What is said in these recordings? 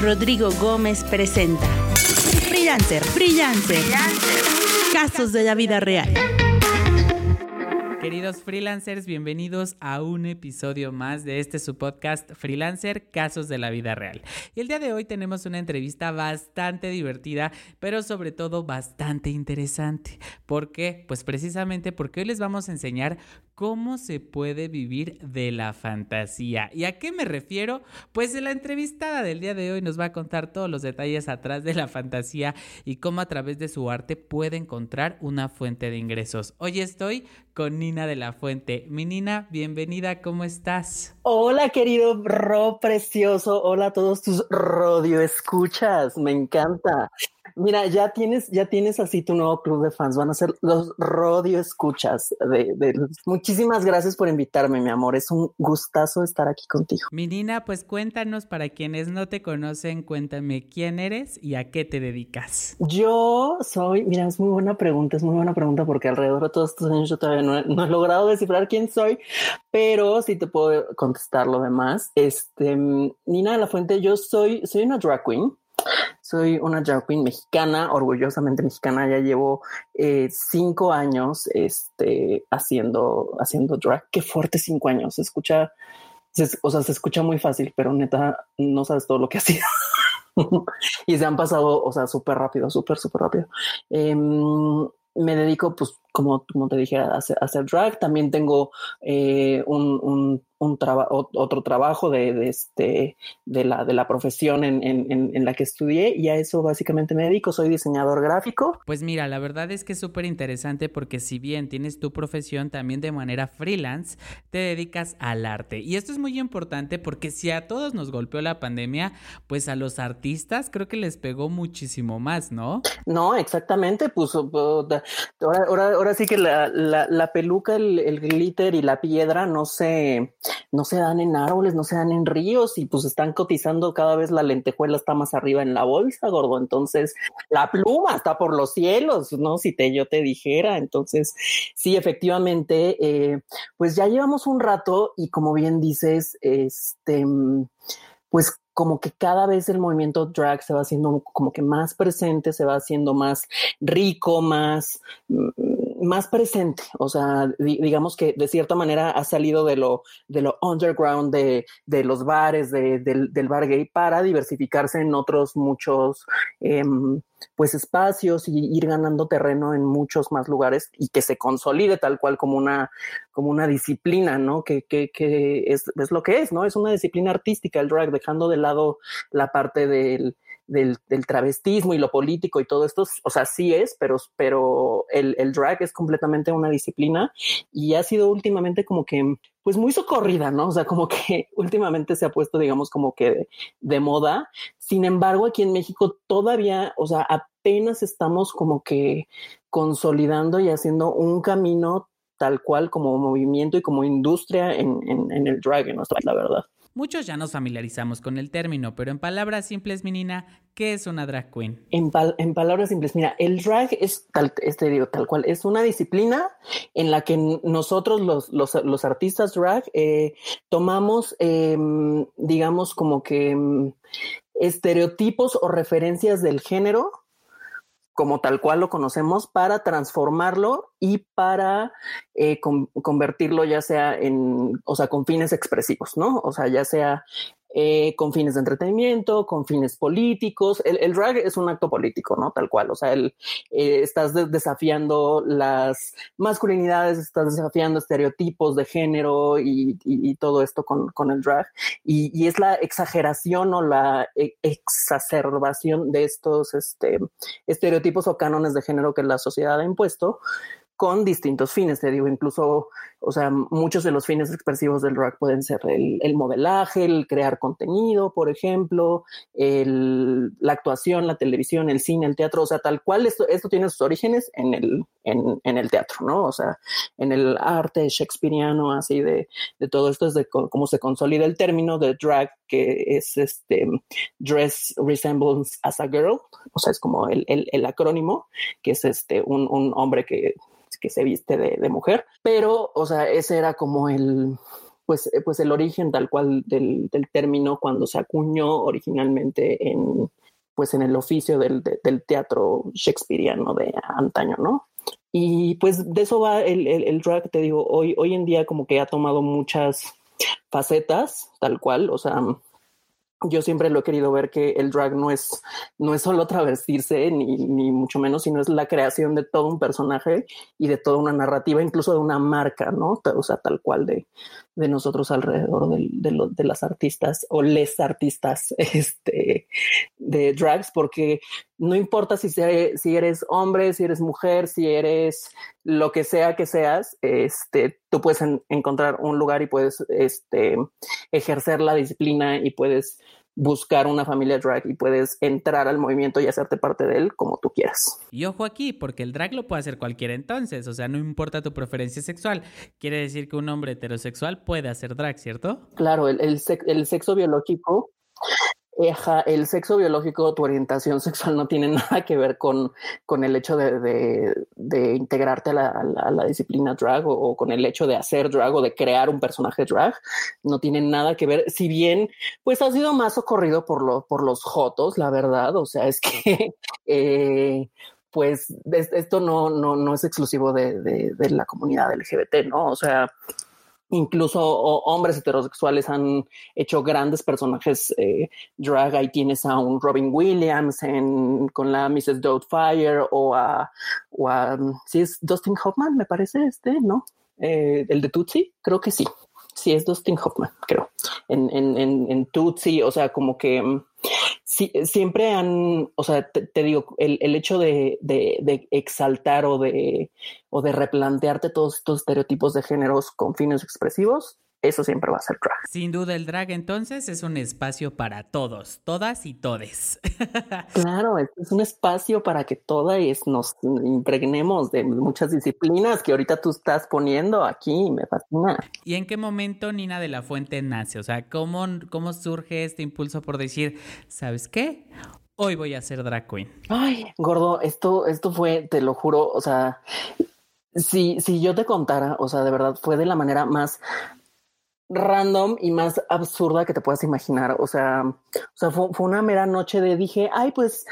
Rodrigo Gómez presenta. Freelancer, Freelancer, Casos de la vida real. Queridos freelancers, bienvenidos a un episodio más de este su podcast Freelancer Casos de la Vida Real. Y el día de hoy tenemos una entrevista bastante divertida, pero sobre todo bastante interesante. ¿Por qué? Pues precisamente porque hoy les vamos a enseñar cómo se puede vivir de la fantasía. ¿Y a qué me refiero? Pues la entrevistada del día de hoy nos va a contar todos los detalles atrás de la fantasía y cómo a través de su arte puede encontrar una fuente de ingresos. Hoy estoy con De la Fuente. Mi Nina, bienvenida, ¿cómo estás? Hola, querido Ro precioso. Hola a todos tus radio escuchas. Me encanta. Mira, ya tienes, ya tienes así tu nuevo club de fans. Van a ser los radio escuchas. De, Muchísimas gracias por invitarme, mi amor. Es un gustazo estar aquí contigo. Mi Nina, pues cuéntanos para quienes no te conocen, cuéntame quién eres y a qué te dedicas. Yo soy, mira, es muy buena pregunta, es muy buena pregunta porque alrededor de todos estos años yo todavía no he, no he logrado descifrar quién soy, pero sí te puedo contestar lo demás. Este, Nina de la Fuente, yo soy, soy una drag queen. Soy una drag queen mexicana, orgullosamente mexicana. Ya llevo eh, cinco años este, haciendo, haciendo drag. Qué fuerte cinco años. Se escucha, o sea, se escucha muy fácil, pero neta, no sabes todo lo que ha sido. y se han pasado, o sea, súper rápido, súper, súper rápido. Em, me dedico, pues, como, como te dije, a hacer, drag. También tengo eh, un, un, un otro trabajo de, de, este, de, la, de la profesión en, en, en, la que estudié y a eso básicamente me dedico. Soy diseñador gráfico. Pues mira, la verdad es que es súper interesante porque si bien tienes tu profesión, también de manera freelance te dedicas al arte. Y esto es muy importante porque si a todos nos golpeó la pandemia, pues a los artistas creo que les pegó muchísimo más, ¿no? No, exactamente. Pues ahora, ahora, ahora sí que la, la, peluca, el, el glitter y la piedra no se no se dan en árboles, no se dan en ríos y pues están cotizando cada vez la lentejuela está más arriba en la bolsa, gordo. Entonces, la pluma está por los cielos, ¿no? Si te yo te dijera. Entonces, sí, efectivamente, eh, pues ya llevamos un rato y como bien dices, este, pues como que cada vez el movimiento drag se va haciendo como que más presente, se va haciendo más rico, más, mm, más presente. O sea, digamos que de cierta manera ha salido de lo, de lo underground de, de los bares, de, del, del, bar gay para diversificarse en otros muchos eh, pues espacios y ir ganando terreno en muchos más lugares y que se consolide tal cual como una, como una disciplina, ¿no? Que, que, que es, es, lo que es, ¿no? Es una disciplina artística el drag, dejando de lado la parte del, del, del, travestismo y lo político y todo esto, o sea, sí es, pero, pero el, el, drag es completamente una disciplina y ha sido últimamente como que, pues muy socorrida, ¿no? O sea, como que últimamente se ha puesto, digamos, como que de, de moda. Sin embargo, aquí en México todavía, o sea, apenas estamos como que consolidando y haciendo un camino tal cual como movimiento y como industria en, en, en el drag en nuestra la verdad. Muchos ya nos familiarizamos con el término, pero en palabras simples, Minina, ¿qué es una drag queen? En, en palabras simples, mira, el drag es tal, este, digo, tal cual, es una disciplina en la que nosotros los, los, los artistas drag eh, tomamos, eh, digamos, como que eh, estereotipos o referencias del género como tal cual lo conocemos para transformarlo y para eh, con, convertirlo ya sea en, o sea, con fines expresivos, ¿no? O sea, ya sea eh, con fines de entretenimiento, con fines políticos. El, drag es un acto político, ¿no? Tal cual. O sea, el, eh, estás de desafiando las masculinidades, estás desafiando estereotipos de género y, todo esto con, el drag. Y, y, es la exageración o la e, exacerbación de estos este, estereotipos o cánones de género que la sociedad ha impuesto con distintos fines, te digo, incluso, o sea, muchos de los fines expresivos del drag pueden ser el, el modelaje, el crear contenido, por ejemplo, el, la actuación, la televisión, el cine, el teatro, o sea, tal cual esto, esto tiene sus orígenes en el, en, en, el teatro, ¿no? O sea, en el arte shakespeariano, así de, de todo esto es de cómo se consolida el término de drag, que es este dress resemblance as a girl, o sea, es como el, el acrónimo, que es este un, un hombre que que se viste de, mujer, pero, o sea, ese era como el, pues, pues el origen tal cual del, del término cuando se acuñó originalmente en, pues en el oficio del, del teatro shakespeariano de antaño, ¿no? Y pues de eso va el, el, el, drag, te digo, hoy, hoy en día como que ha tomado muchas facetas, tal cual, o sea, yo siempre lo he querido ver que el drag no es, no es solo travestirse, ni, ni, mucho menos, sino es la creación de todo un personaje y de toda una narrativa, incluso de una marca, ¿no? O sea, tal cual de, de nosotros alrededor de, de, de, las artistas o les artistas este, de drags, porque no importa si, se, si eres hombre, si eres mujer, si eres lo que sea que seas, este, tú puedes en, encontrar un lugar y puedes este, ejercer la disciplina y puedes buscar una familia drag y puedes entrar al movimiento y hacerte parte de él como tú quieras. Y ojo aquí, porque el drag lo puede hacer cualquiera entonces, o sea, no importa tu preferencia sexual. Quiere decir que un hombre heterosexual puede hacer drag, ¿cierto? Claro, el, el, el sexo biológico el sexo biológico, tu orientación sexual no tiene nada que ver con, con el hecho de, de, integrarte a la, la, disciplina drag o, con el hecho de hacer drag o de crear un personaje drag. No tiene nada que ver, si bien pues ha sido más socorrido por, lo, por los jotos, la verdad. O sea, es que... Eh, pues esto no, no, no es exclusivo de, de la comunidad LGBT, ¿no? O sea, incluso hombres heterosexuales han hecho grandes personajes eh, drag. Ahí tienes a un Robin Williams en, con la Mrs. Doubtfire o a, o a sí es Dustin Hoffman, me parece este, ¿no? Eh, el de Tootsie, creo que sí. Sí, es Dustin Hoffman, creo. En, en, en, en Tootsie, o sea, como que sí, siempre han, o sea, te, digo, el, el hecho de, de, de, exaltar o de, o de replantearte todos estos estereotipos de géneros con fines expresivos, eso siempre va a ser drag. Sin duda el drag entonces es un espacio para todos, todas y todes. claro, es un espacio para que todas nos impregnemos de muchas disciplinas que ahorita tú estás poniendo aquí, me fascina. ¿Y en qué momento Nina de la Fuente nace? O sea, ¿cómo, cómo surge este impulso por decir, ¿sabes qué? Hoy voy a ser drag queen. Ay, gordo, esto, esto fue, te lo juro, o sea, si, si yo te contara, o sea, de verdad fue de la manera más random y más absurda que te puedas imaginar. O sea, o sea fue, fue, una mera noche de dije, ay, pues,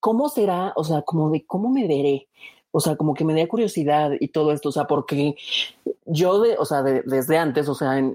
¿cómo será? O sea, como de cómo me veré. O sea, como que me da curiosidad y todo esto. O sea, porque yo de, o sea, de, desde antes, o sea, en,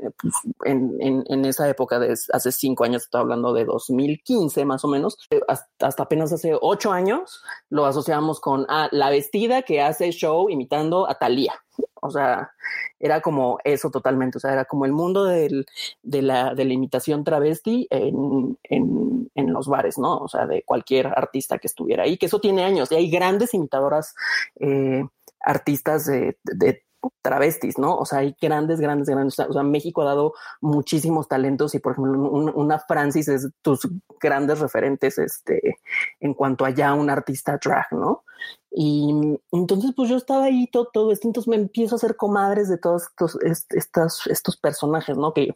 en, en, esa época de hace cinco años, estoy hablando de 2015 más o menos, hasta, hasta apenas hace ocho años, lo asociamos con ah, la vestida que hace show imitando a Thalía. O sea, era como eso totalmente. O sea, era como el mundo del, de, la, de la imitación travesti en, en, en, los bares, ¿no? O sea, de cualquier artista que estuviera ahí, que eso tiene años. Y hay grandes imitadoras, eh, artistas de, de travestis, ¿no? O sea, hay grandes, grandes, grandes. O sea, México ha dado muchísimos talentos y, por ejemplo, un, una Francis es tus grandes referentes este, en cuanto a un artista drag, ¿no? Y entonces, pues yo estaba ahí todo, todo esto, entonces me empiezo a hacer comadres de todos estos, estos, estos personajes, ¿no? Que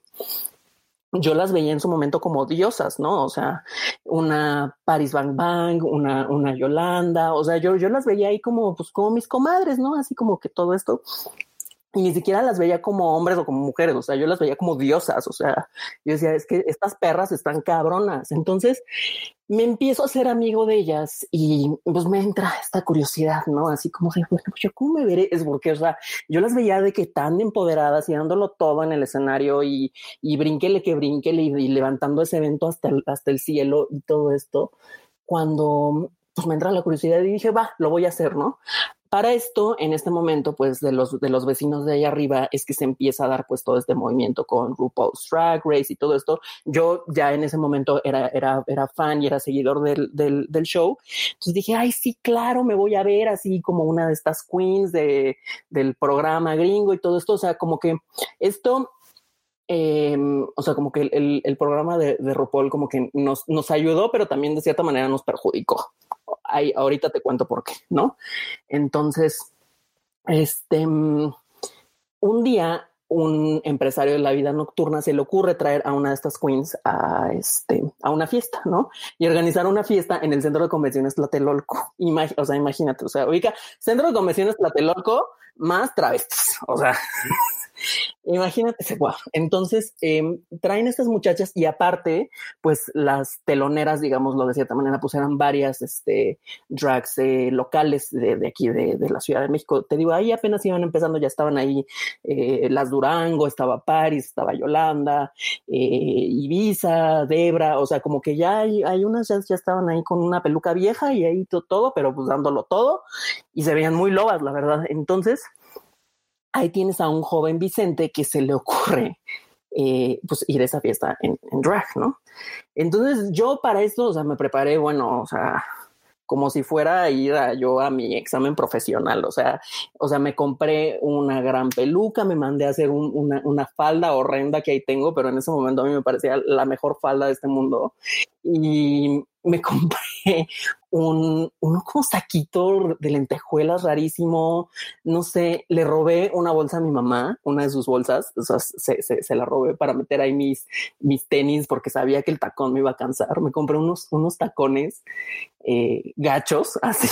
yo las veía en su momento como diosas, ¿no? O sea, una Paris Bang Bang, una, una Yolanda, o sea, yo, yo las veía ahí como, pues, como mis comadres, ¿no? Así como que todo esto. Y ni siquiera las veía como hombres o como mujeres, o sea, yo las veía como diosas, o sea, yo decía, es que estas perras están cabronas. Entonces, me empiezo a ser amigo de ellas y pues me entra esta curiosidad, ¿no? Así como, bueno, pues yo cómo me veré, es porque, o sea, yo las veía de que tan empoderadas y dándolo todo en el escenario y, y brínquele que brínquele y, y levantando ese evento hasta el, hasta el cielo y todo esto, cuando pues me entra la curiosidad y dije, va, lo voy a hacer, ¿no? Para esto, en este momento, pues de los, de los vecinos de ahí arriba es que se empieza a dar pues todo este movimiento con RuPaul's Drag Race y todo esto. Yo ya en ese momento era, era, era fan y era seguidor del, del, show. Entonces dije, ay, sí, claro, me voy a ver así como una de estas queens de, del programa gringo y todo esto. O sea, como que esto eh, o sea, como que el, el, el programa de, de, RuPaul como que nos, nos ayudó, pero también de cierta manera nos perjudicó. Ahorita te cuento por qué, ¿no? Entonces, este, un día un empresario de la vida nocturna se le ocurre traer a una de estas queens a este a una fiesta, ¿no? Y organizar una fiesta en el centro de convenciones Tlatelolco. Imag o sea, imagínate, o sea, ubica centro de convenciones Tlatelolco más travestis, o sea, Imagínate, wow. Entonces em, traen estas muchachas y aparte, pues las teloneras, digámoslo de cierta manera, pues eran varias este, drags eh, locales de, de aquí, de, de, la Ciudad de México. Te digo, ahí apenas iban empezando, ya estaban ahí eh, las Durango, estaba Paris, estaba Yolanda, eh, Ibiza, Debra, o sea, como que ya hay, hay unas ya, ya, estaban ahí con una peluca vieja y ahí todo, pero pues dándolo todo y se veían muy lobas, la verdad. Entonces, ahí tienes a un joven Vicente que se le ocurre eh, pues ir a esa fiesta en, drag, ¿no? Entonces yo para esto, o sea, me preparé, bueno, o sea, como si fuera a ir a, yo a mi examen profesional, o sea, o sea, me compré una gran peluca, me mandé a hacer un, una, una, falda horrenda que ahí tengo, pero en ese momento a mí me parecía la mejor falda de este mundo y me compré un, un como saquito de lentejuelas rarísimo, no sé, le robé una bolsa a mi mamá, una de sus bolsas, o sea, se, se, se, la robé para meter ahí mis, mis tenis porque sabía que el tacón me iba a cansar, me compré unos, unos tacones eh, gachos, así,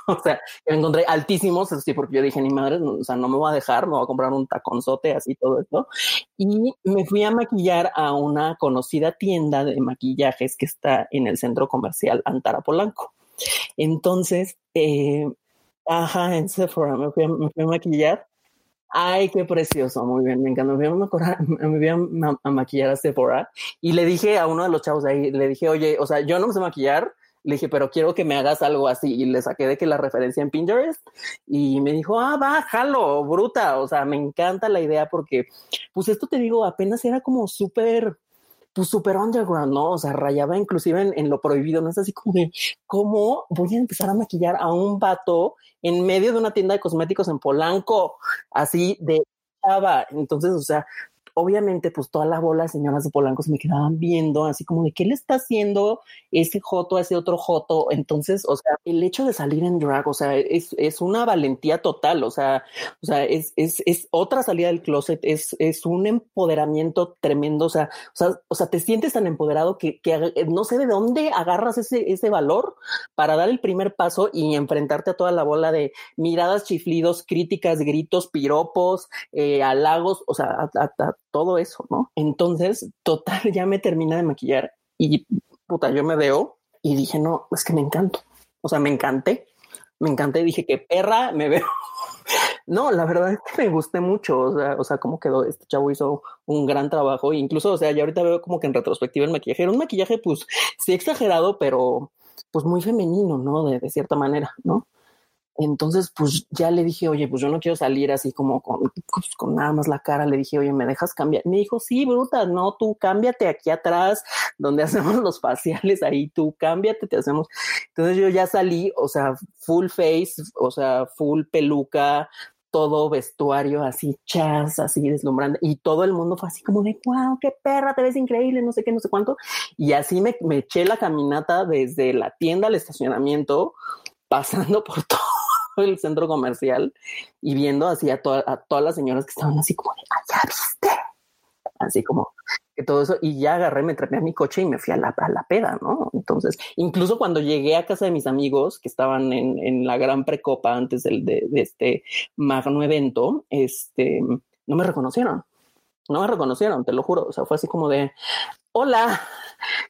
o sea, me encontré altísimos, así porque yo dije, ni madre, no, o sea, no me voy a dejar, me voy a comprar un taconzote, así todo esto. Y me fui a maquillar a una conocida tienda de maquillajes que está en el centro comercial Antara Polanco. Entonces, eh, ajá, en Sephora me fui, a, me fui a maquillar Ay, qué precioso, muy bien, me encantó. Me voy a, me voy a, a, maquillar a Sephora y le dije a uno de los chavos de ahí, le dije, oye, o sea, yo no me sé maquillar, le dije, pero quiero que me hagas algo así. Y le saqué de que la referencia en Pinterest y me dijo, ah, bájalo, bruta. O sea, me encanta la idea porque, pues esto te digo, apenas era como súper, pues súper underground, ¿no? O sea, rayaba inclusive en, en, lo prohibido. No es así como ¿cómo voy a empezar a maquillar a un vato en medio de una tienda de cosméticos en Polanco? Así de. Entonces, o sea, obviamente, pues toda la bola de señoras de Polanco se me quedaban viendo, así como de qué le está haciendo ese joto a ese otro joto. Entonces, o sea, el hecho de salir en drag, o sea, es, es una valentía total, o sea, o sea, es, es, es otra salida del closet, es, es un empoderamiento tremendo, o sea, o sea, o sea, te sientes tan empoderado que, que no sé de dónde agarras ese, ese valor para dar el primer paso y enfrentarte a toda la bola de miradas, chiflidos, críticas, gritos, piropos, eh, halagos, o sea, a todo eso, ¿no? Entonces, total, ya me termina de maquillar y puta, yo me veo y dije, no, es que me encanto. O sea, me encanté, me encanté. Dije que perra me veo. no, la verdad es que me gusté mucho. O sea, o sea, cómo quedó. Este chavo hizo un gran trabajo. Incluso, o sea, ya ahorita veo como que en retrospectiva el maquillaje era un maquillaje, pues sí exagerado, pero pues muy femenino, ¿no? De cierta manera, ¿no? Entonces, pues ya le dije, oye, pues yo no quiero salir así como con, pues, con nada más la cara. Le dije, oye, ¿me dejas cambiar? Me dijo, sí, bruta, no, tú cámbiate aquí atrás, donde hacemos los faciales, ahí tú cámbiate, te hacemos. Entonces yo ya salí, o sea, full face, o sea, full peluca, todo vestuario así chas, así deslumbrante, y todo el mundo fue así como de, wow, qué perra, te ves increíble, no sé qué, no sé cuánto. Y así me, me eché la caminata desde la tienda al estacionamiento, pasando por todo el centro comercial y viendo así a, to a, todas las señoras que estaban así como de, ya viste, así como que todo eso, y ya agarré, me trepé a mi coche y me fui a la, a la peda, ¿no? Entonces, incluso cuando llegué a casa de mis amigos que estaban en, en la gran precopa antes del, de, este magno evento, este, no me reconocieron, no me reconocieron, te lo juro, o sea, fue así como de, hola,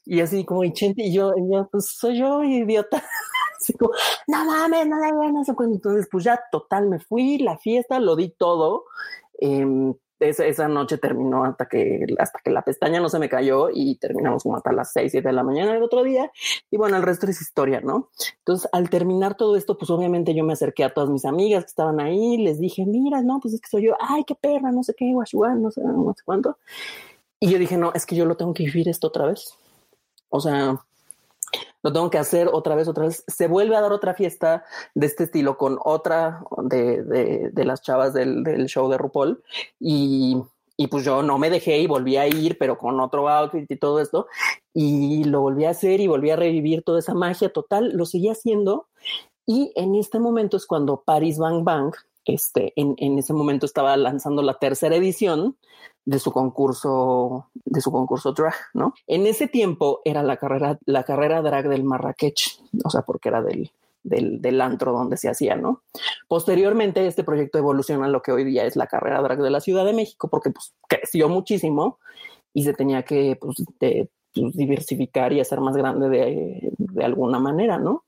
y así como, y Chente, y yo, yo pues soy yo, idiota. Así como, no mames, no le cuándo. Entonces, pues ya total, me fui, la fiesta, lo di todo. Eh, esa, esa, noche terminó hasta que, hasta que la pestaña no se me cayó y terminamos como hasta las 6, 7 de la mañana del otro día. Y bueno, el resto es historia, ¿no? Entonces, al terminar todo esto, pues obviamente yo me acerqué a todas mis amigas que estaban ahí, les dije, mira, no, pues es que soy yo, ay, qué perra, no sé qué, guachuán, no sé, no sé cuánto. Y yo dije, no, es que yo lo tengo que vivir esto otra vez. O sea, lo tengo que hacer otra vez, otra vez. Se vuelve a dar otra fiesta de este estilo con otra de, de, de las chavas del, del, show de RuPaul y, y, pues yo no me dejé y volví a ir, pero con otro outfit y todo esto. Y lo volví a hacer y volví a revivir toda esa magia total. Lo seguí haciendo. Y en este momento es cuando Paris Bang Bang, este, en, en ese momento estaba lanzando la tercera edición de su concurso, de su concurso drag, ¿no? En ese tiempo era la carrera, la carrera drag del Marrakech, o sea, porque era del, del, del, antro donde se hacía, ¿no? Posteriormente, este proyecto evoluciona a lo que hoy día es la carrera drag de la Ciudad de México, porque pues creció muchísimo y se tenía que pues, pues, diversificar y hacer más grande de, de alguna manera, ¿no?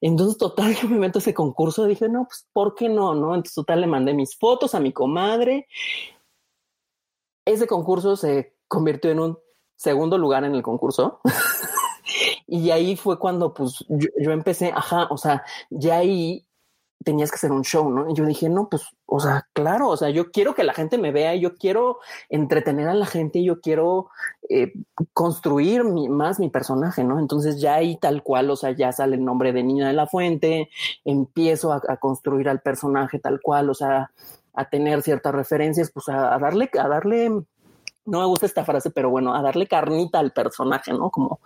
Entonces, total, yo me meto ese concurso dije, no, pues, ¿por qué no? No, entonces, total, le mandé mis fotos a mi comadre. Ese concurso se convirtió en un segundo lugar en el concurso. y ahí fue cuando, pues, yo, empecé, ajá, o sea, ya ahí tenías que hacer un show, ¿no? Y yo dije, no, pues, o sea, claro, o sea, yo quiero que la gente me vea, yo quiero entretener a la gente, yo quiero eh, construir más mi personaje, ¿no? Entonces ya ahí tal cual, o sea, ya sale el nombre de Niña de la Fuente, empiezo a construir al personaje tal cual, o sea, a tener ciertas referencias, pues a, darle, a darle no me gusta esta frase, pero bueno, a darle carnita al personaje, ¿no? Como,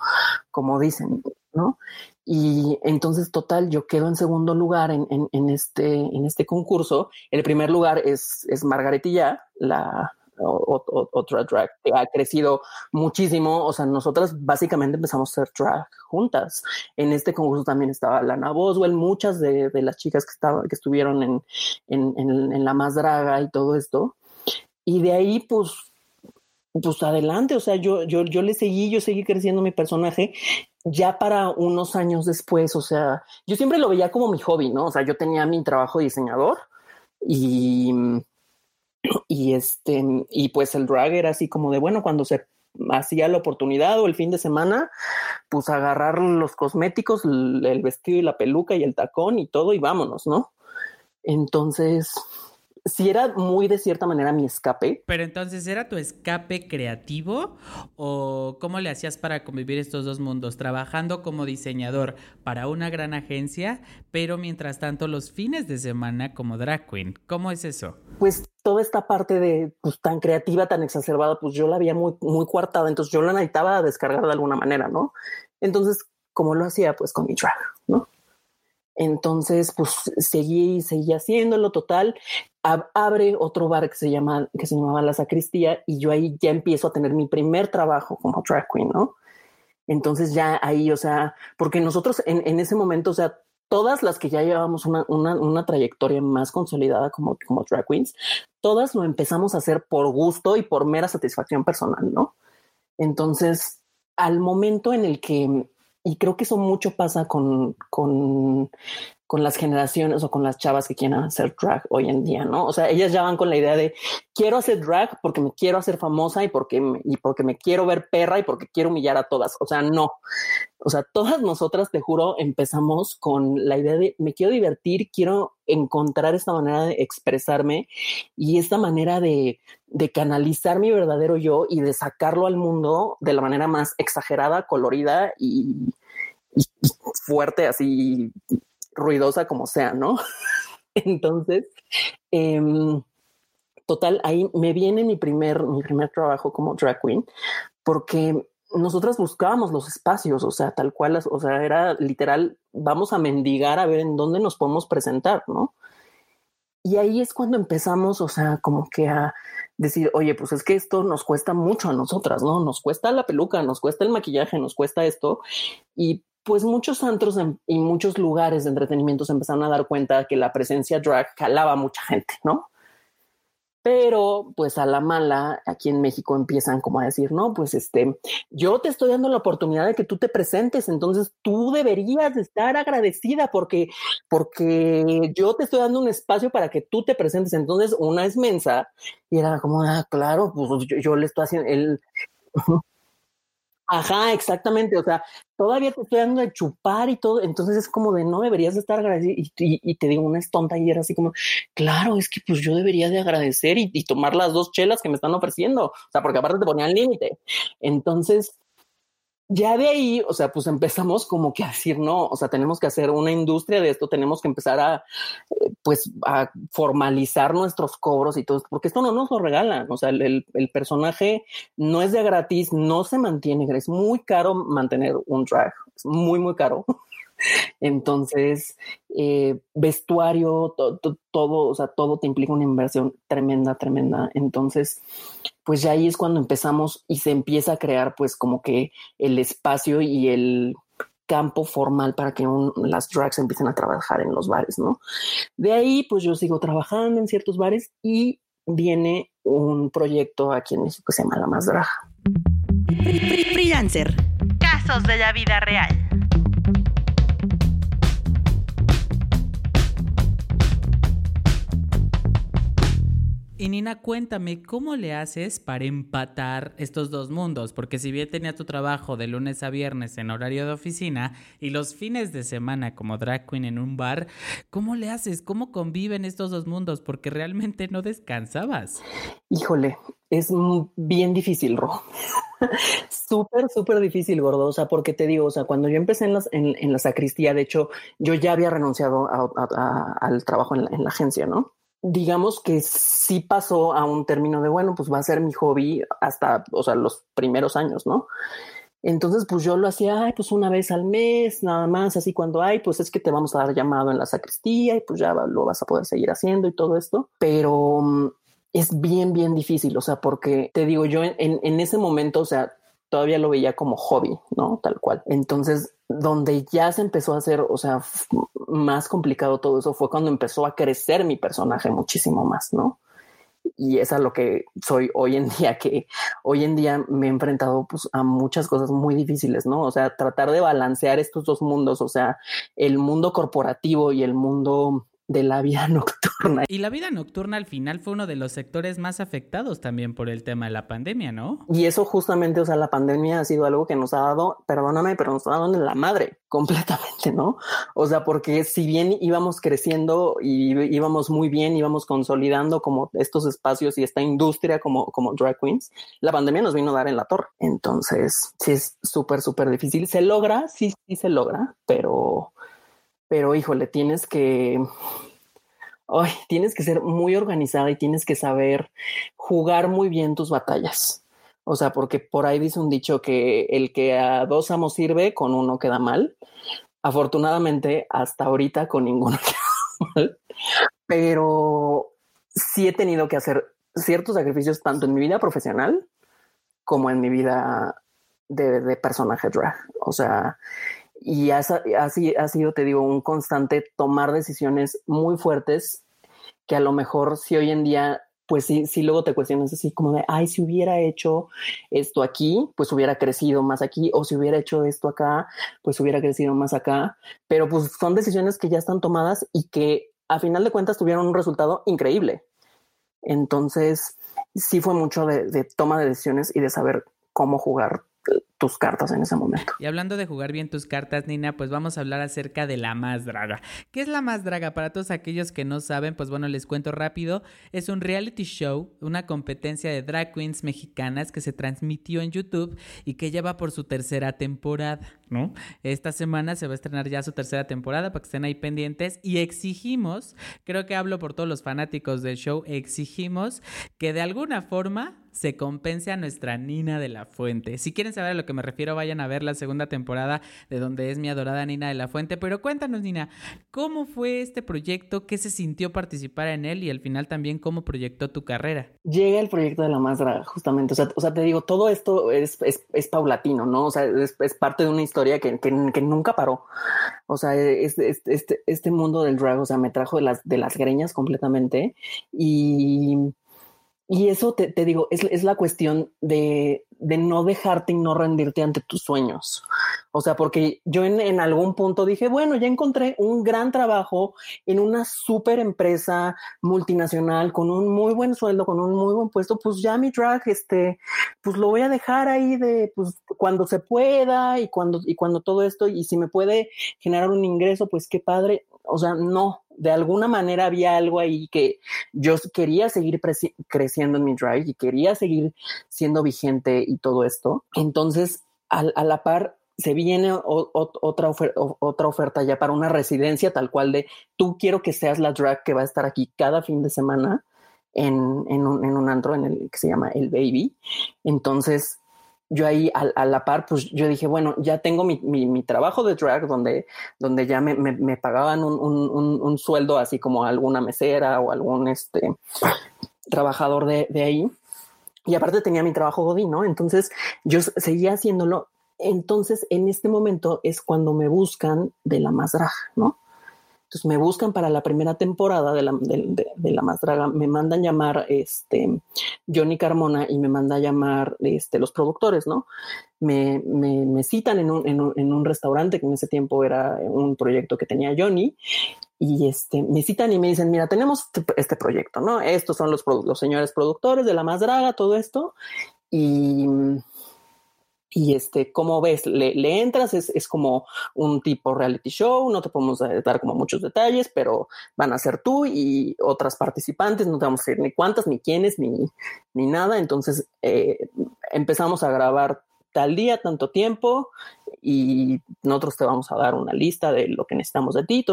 como dicen, ¿no? Y entonces, total, yo quedo en segundo lugar en, en, en este, en este concurso. El primer lugar es, es Margaretilla, la otra drag que ha crecido muchísimo. O sea, nosotras básicamente empezamos a hacer drag juntas. En este concurso también estaba Lana Boswell, muchas de, de las chicas que, estaban, que estuvieron en, en, en, en la más draga y todo esto. Y de ahí, pues, pues adelante, o sea, yo, yo, yo le seguí, yo seguí creciendo mi personaje ya para unos años después, o sea, yo siempre lo veía como mi hobby, ¿no? O sea, yo tenía mi trabajo de diseñador y, y este, y pues el drag era así como de, bueno, cuando se hacía la oportunidad o el fin de semana, pues agarrar los cosméticos, el vestido y la peluca y el tacón y todo y vámonos, ¿no? Entonces, si era muy de cierta manera mi escape. Pero entonces, ¿era tu escape creativo o cómo le hacías para convivir estos dos mundos? Trabajando como diseñador para una gran agencia, pero mientras tanto los fines de semana como drag queen. ¿Cómo es eso? Pues toda esta parte de pues, tan creativa, tan exacerbada, pues yo la había muy, muy coartada, entonces yo la necesitaba descargar de alguna manera, ¿no? Entonces, ¿cómo lo hacía? Pues con mi drag, ¿no? Entonces, pues seguí, seguí haciéndolo total. Ab abre otro bar que se llama, que se llamaba La Sacristía, y yo ahí ya empiezo a tener mi primer trabajo como drag queen, ¿no? Entonces ya ahí, o sea, porque nosotros en, en ese momento, o sea, todas las que ya llevábamos una, una, una, trayectoria más consolidada como, como drag queens, todas lo empezamos a hacer por gusto y por mera satisfacción personal, ¿no? Entonces, al momento en el que y creo que eso mucho pasa con, con, con, las generaciones o con las chavas que quieren hacer drag hoy en día, ¿no? O sea, ellas ya van con la idea de quiero hacer drag porque me quiero hacer famosa y porque me, y porque me quiero ver perra y porque quiero humillar a todas. O sea, no. O sea, todas nosotras, te juro, empezamos con la idea de me quiero divertir, quiero encontrar esta manera de expresarme y esta manera de, de canalizar mi verdadero yo y de sacarlo al mundo de la manera más exagerada, colorida y, fuerte, así ruidosa como sea, ¿no? Entonces, eh, total, ahí me viene mi primer, mi primer trabajo como drag queen, porque nosotras buscábamos los espacios, o sea, tal cual, o sea, era literal, vamos a mendigar a ver en dónde nos podemos presentar, ¿no? Y ahí es cuando empezamos, o sea, como que a decir, oye, pues es que esto nos cuesta mucho a nosotras, ¿no? Nos cuesta la peluca, nos cuesta el maquillaje, nos cuesta esto. Y pues muchos antros y muchos lugares de entretenimiento se empezaron a dar cuenta que la presencia drag calaba a mucha gente, ¿no? Pero pues a la mala, aquí en México empiezan como a decir, no, pues este, yo te estoy dando la oportunidad de que tú te presentes, entonces tú deberías estar agradecida porque, porque yo te estoy dando un espacio para que tú te presentes. Entonces una es mensa y era como, ah, claro, pues yo, yo le estoy haciendo el... Ajá, exactamente. O sea, todavía te estoy dando de chupar y todo. Entonces es como de no deberías de estar agradecido. Y, y, te digo, una es tonta y era así como, claro, es que pues yo debería de agradecer y, y tomar las dos chelas que me están ofreciendo. O sea, porque aparte te ponía el límite. Entonces, ya de ahí, o sea, pues empezamos como que a decir, no, o sea, tenemos que hacer una industria de esto, tenemos que empezar a, pues, a formalizar nuestros cobros y todo, porque esto no nos lo regalan, o sea, el, el personaje no es de gratis, no se mantiene, es muy caro mantener un drag, es muy, muy caro. Entonces, eh, vestuario, to, to, todo, o sea, todo te implica una inversión tremenda, tremenda. Entonces, pues ya ahí es cuando empezamos y se empieza a crear, pues, como que el espacio y el, campo formal para que las drags empiecen a trabajar en los bares, ¿no? De ahí, pues yo sigo trabajando en ciertos bares y viene un proyecto aquí en México que se llama La Más Draga. Freelancer. Casos de la vida real. Y Nina, cuéntame, ¿cómo le haces para empatar estos dos mundos? Porque si bien tenía tu trabajo de lunes a viernes en horario de oficina y los fines de semana como drag queen en un bar, ¿cómo le haces? ¿Cómo conviven estos dos mundos? Porque realmente no descansabas. Híjole, es bien difícil, Ro. súper, súper difícil, gordo. O sea, porque te digo, o sea, cuando yo empecé en, en, la sacristía, de hecho, yo ya había renunciado al trabajo en la agencia, ¿no? Digamos que sí pasó a un término de, bueno, pues va a ser mi hobby hasta, o sea, los primeros años, ¿no? Entonces, pues yo lo hacía, pues una vez al mes, nada más, así cuando hay, pues es que te vamos a dar llamado en la sacristía y pues ya lo vas a poder seguir haciendo y todo esto. Pero mm, es bien, bien difícil, o sea, porque te digo, yo en, en ese momento, o sea, todavía lo veía como hobby, ¿no? Tal cual. Entonces, donde ya se empezó a hacer, o sea, más complicado todo eso fue cuando empezó a crecer mi personaje muchísimo más, ¿no? Y es a lo que soy hoy en día, que hoy en día me he enfrentado pues, a muchas cosas muy difíciles, ¿no? O sea, tratar de balancear estos dos mundos, o sea, el mundo corporativo y el mundo de la vida nocturna. Y la vida nocturna al final fue uno de los sectores más afectados también por el tema de la pandemia, ¿no? Y eso justamente, o sea, la pandemia ha sido algo que nos ha dado, perdóname, pero nos ha dado en la madre completamente, ¿no? O sea, porque si bien íbamos creciendo y íbamos muy bien, íbamos consolidando como estos espacios y esta industria como, como drag queens, la pandemia nos vino a dar en la torre. Entonces, sí es súper, súper difícil. Se logra, sí, sí se logra, pero pero híjole, tienes que, tienes que ser muy organizada y tienes que saber jugar muy bien tus batallas. O sea, porque por ahí dice un dicho que el que a dos amos sirve, con uno queda mal. Afortunadamente, hasta ahorita con ninguno queda mal. Pero sí he tenido que hacer ciertos sacrificios tanto en mi vida profesional como en mi vida de, de personaje drag. O sea, y así ha sido, te digo, un constante tomar decisiones muy fuertes que a lo mejor si hoy en día, pues sí, sí luego te cuestionas así como de, ay, si hubiera hecho esto aquí, pues hubiera crecido más aquí, o si hubiera hecho esto acá, pues hubiera crecido más acá, pero pues son decisiones que ya están tomadas y que a final de cuentas tuvieron un resultado increíble. Entonces, sí fue mucho de, de toma de decisiones y de saber cómo jugar tus cartas en ese momento. Y hablando de jugar bien tus cartas, Nina, pues vamos a hablar acerca de la más draga. ¿Qué es la más draga? Para todos aquellos que no saben, pues bueno, les cuento rápido. Es un reality show, una competencia de drag queens mexicanas que se transmitió en YouTube y que lleva por su tercera temporada, ¿no? Esta semana se va a estrenar ya su tercera temporada para que estén ahí pendientes y exigimos, creo que hablo por todos los fanáticos del show, exigimos que de alguna forma se compense a nuestra Nina de la Fuente. Si quieren saber a lo que me refiero, vayan a ver la segunda temporada de donde es mi adorada Nina de la Fuente. Pero cuéntanos, Nina, ¿cómo fue este proyecto? ¿Qué se sintió participar en él? Y al final también, ¿cómo proyectó tu carrera? Llega el proyecto de la más justamente. O sea, te digo, todo esto es, es, paulatino, ¿no? O sea, es, parte de una historia que, nunca paró. O sea, este, este, mundo del drag, o sea, me trajo de las, de las greñas completamente. Y y eso te, digo, es, es, la cuestión de, de, no dejarte y no rendirte ante tus sueños. O sea, porque yo en, algún punto dije, bueno, ya encontré un gran trabajo en una súper empresa multinacional con un muy buen sueldo, con un muy buen puesto, pues ya mi drag, este, pues lo voy a dejar ahí de, pues cuando se pueda y cuando, y cuando todo esto, y si me puede generar un ingreso, pues qué padre. O sea, no, de alguna manera había algo ahí que yo quería seguir creciendo en mi drive y quería seguir siendo vigente y todo esto. Entonces, a, la par, se viene otra, otra oferta ya para una residencia tal cual de tú quiero que seas la drag que va a estar aquí cada fin de semana en, en, un, en un antro en el que se llama El Baby. Entonces, yo ahí a, la par, pues yo dije, bueno, ya tengo mi, mi, trabajo de drag donde, donde ya me, me, pagaban un, un, sueldo así como alguna mesera o algún este, trabajador de ahí. Y aparte tenía mi trabajo Godín, ¿no? Entonces yo seguía haciéndolo entonces, en este momento es cuando me buscan de la más draga, ¿no? Entonces me buscan para la primera temporada de la, de, la más draga, me mandan llamar este Johnny Carmona y me manda llamar este, los productores, ¿no? Me, me, me citan en un, en, un, en un, restaurante que en ese tiempo era un proyecto que tenía Johnny y este, me citan y me dicen, mira, tenemos este, este proyecto, ¿no? Estos son los, los señores productores de la más draga, todo esto. Y y este, como ves, le, entras, es, es, como un tipo reality show, no te podemos dar como muchos detalles, pero van a ser tú y otras participantes, no te vamos a decir ni cuántas, ni quiénes, ni, ni nada. Entonces eh, empezamos a grabar tal día, tanto tiempo, y nosotros te vamos a dar una lista de lo que necesitamos de ti,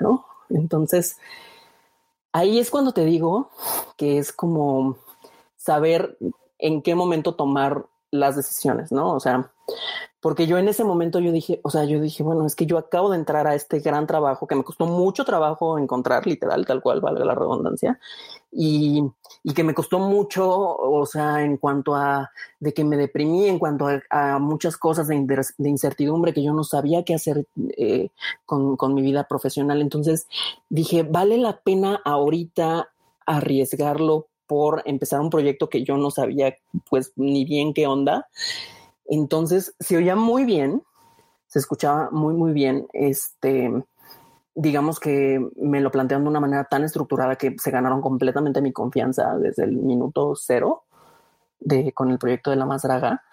¿no? Entonces, ahí es cuando te digo que es como saber en qué momento tomar las decisiones, ¿no? O sea, porque yo en ese momento yo dije, o sea, yo dije, bueno, es que yo acabo de entrar a este gran trabajo que me costó mucho trabajo encontrar, literal, tal cual valga la redundancia, y, y que me costó mucho, o sea, en cuanto a de que me deprimí, en cuanto a, muchas cosas de, incertidumbre que yo no sabía qué hacer eh, con, con mi vida profesional. Entonces dije, vale la pena ahorita arriesgarlo por empezar un proyecto que yo no sabía pues ni bien qué onda. Entonces se oía muy bien, se escuchaba muy, muy bien. Este, digamos que me lo plantearon de una manera tan estructurada que se ganaron completamente mi confianza desde el minuto cero de, con el proyecto de la más draga.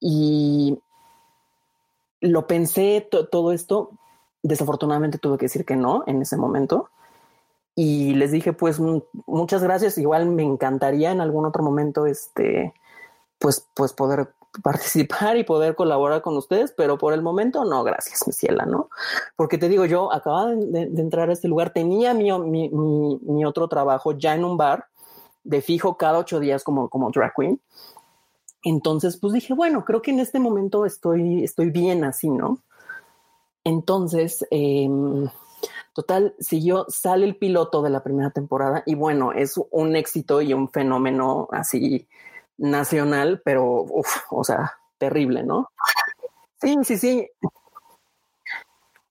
Y lo pensé todo esto. Desafortunadamente tuve que decir que no en ese momento y les dije, pues muchas gracias. Igual me encantaría en algún otro momento, este, pues, pues poder participar y poder colaborar con ustedes, pero por el momento no, gracias, mi ciela, ¿no? Porque te digo, yo acababa de, entrar a este lugar, tenía mi, mi, mi, otro trabajo ya en un bar, de fijo cada ocho días como, como drag queen. Entonces, pues dije, bueno, creo que en este momento estoy, estoy bien así, ¿no? Entonces, eh, Total, siguió, sale el piloto de la primera temporada y bueno, es un éxito y un fenómeno así nacional, pero, uf, o sea, terrible, ¿no? Sí, sí, sí.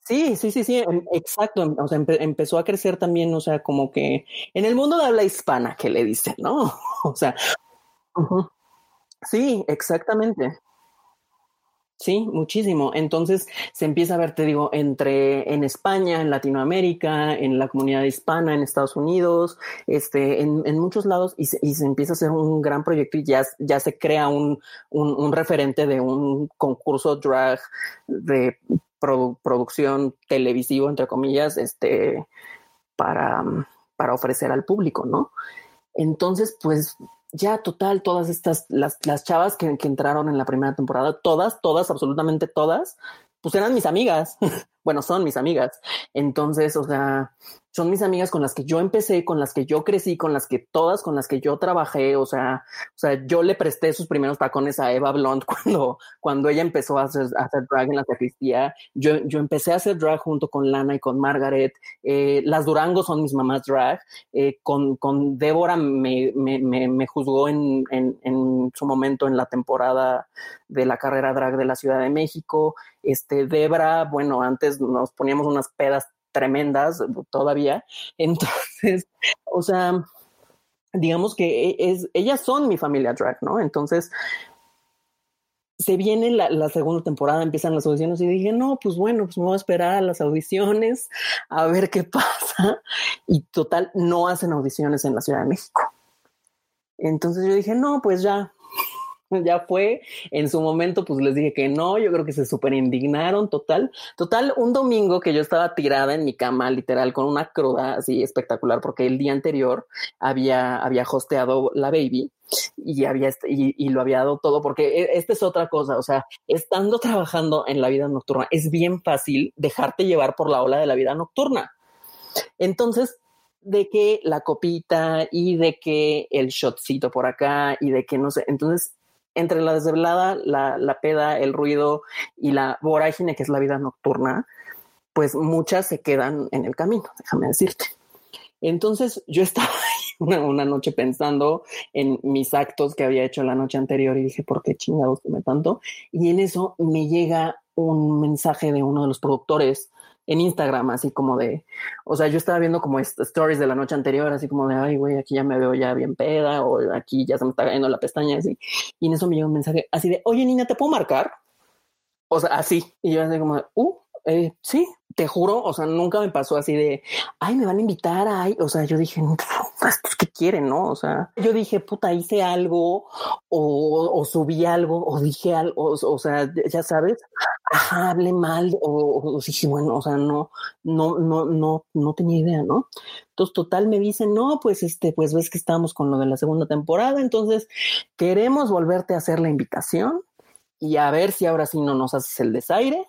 Sí, sí, sí, sí, em, exacto. O sea, empezó a crecer también, o sea, como que en el mundo de habla hispana, que le dicen, ¿no? O sea, sí, exactamente. Sí, muchísimo. Entonces se empieza a ver, te digo, entre en España, en Latinoamérica, en la comunidad hispana, en Estados Unidos, este, en, en muchos lados, y se, y se, empieza a hacer un gran proyecto y ya, ya se crea un, un, un referente de un concurso drag de produ producción televisivo, entre comillas, este, para, para ofrecer al público, ¿no? Entonces, pues ya total, todas estas, las, las chavas que, entraron en la primera temporada, todas, todas, absolutamente todas, pues eran mis amigas. bueno, son mis amigas. Entonces, o sea, son mis amigas con las que yo empecé, con las que yo crecí, con las que todas, con las que yo trabajé. O sea, o sea, yo le presté sus primeros tacones a Eva Blond cuando, cuando ella empezó a hacer, a hacer drag en la sacristía. Yo, yo empecé a hacer drag junto con Lana y con Margaret. Eh, las Durango son mis mamás drag. Eh, con, con Débora me, me, me, juzgó en, en, en, su momento en la temporada de la carrera drag de la Ciudad de México. Este, Debra, bueno, antes nos poníamos unas pedas tremendas todavía. Entonces, o sea, digamos que e, es, ellas son mi familia drag, ¿no? Entonces, se viene la, la, segunda temporada, empiezan las audiciones y dije, no, pues bueno, pues me voy a esperar a las audiciones a ver qué pasa. Y total, no hacen audiciones en la Ciudad de México. Entonces yo dije, no, pues ya, ya fue. En su momento, pues les dije que no, yo creo que se súper indignaron, total. Total, un domingo que yo estaba tirada en mi cama, literal, con una cruda así espectacular, porque el día anterior había, había hosteado la baby y había y, y, lo había dado todo porque e, esta es otra cosa, o sea, estando trabajando en la vida nocturna es bien fácil dejarte llevar por la ola de la vida nocturna. Entonces, de que la copita y de que el shotcito por acá y de que no sé, entonces entre la desvelada, la, la peda, el ruido y la vorágine que es la vida nocturna, pues muchas se quedan en el camino, déjame decirte. Entonces yo estaba una, una, noche pensando en mis actos que había hecho la noche anterior y dije, ¿por qué chingados me tanto? Y en eso me llega un mensaje de uno de los productores en Instagram, así como de, o sea, yo estaba viendo como stories de la noche anterior, así como de, ay, güey, aquí ya me veo ya bien peda, o aquí ya se me está cayendo la pestaña, así. Y en eso me llega un mensaje así de, oye, niña, ¿te puedo marcar? O sea, así. Y yo así como, de, uh, eh, sí, te juro, o sea, nunca me pasó así de, ay, me van a invitar, ay, o sea, yo dije, pues, ¿qué quieren, no? O sea, yo dije, puta, hice algo o, subí algo o dije algo, o, sea, ya sabes, ajá, hablé mal o, o, dije, bueno, o sea, no, no, no, no, no tenía idea, ¿no? Entonces, total, me dicen, no, pues este, pues ves que estamos con lo de la segunda temporada, entonces queremos volverte a hacer la invitación y a ver si ahora sí no nos haces el desaire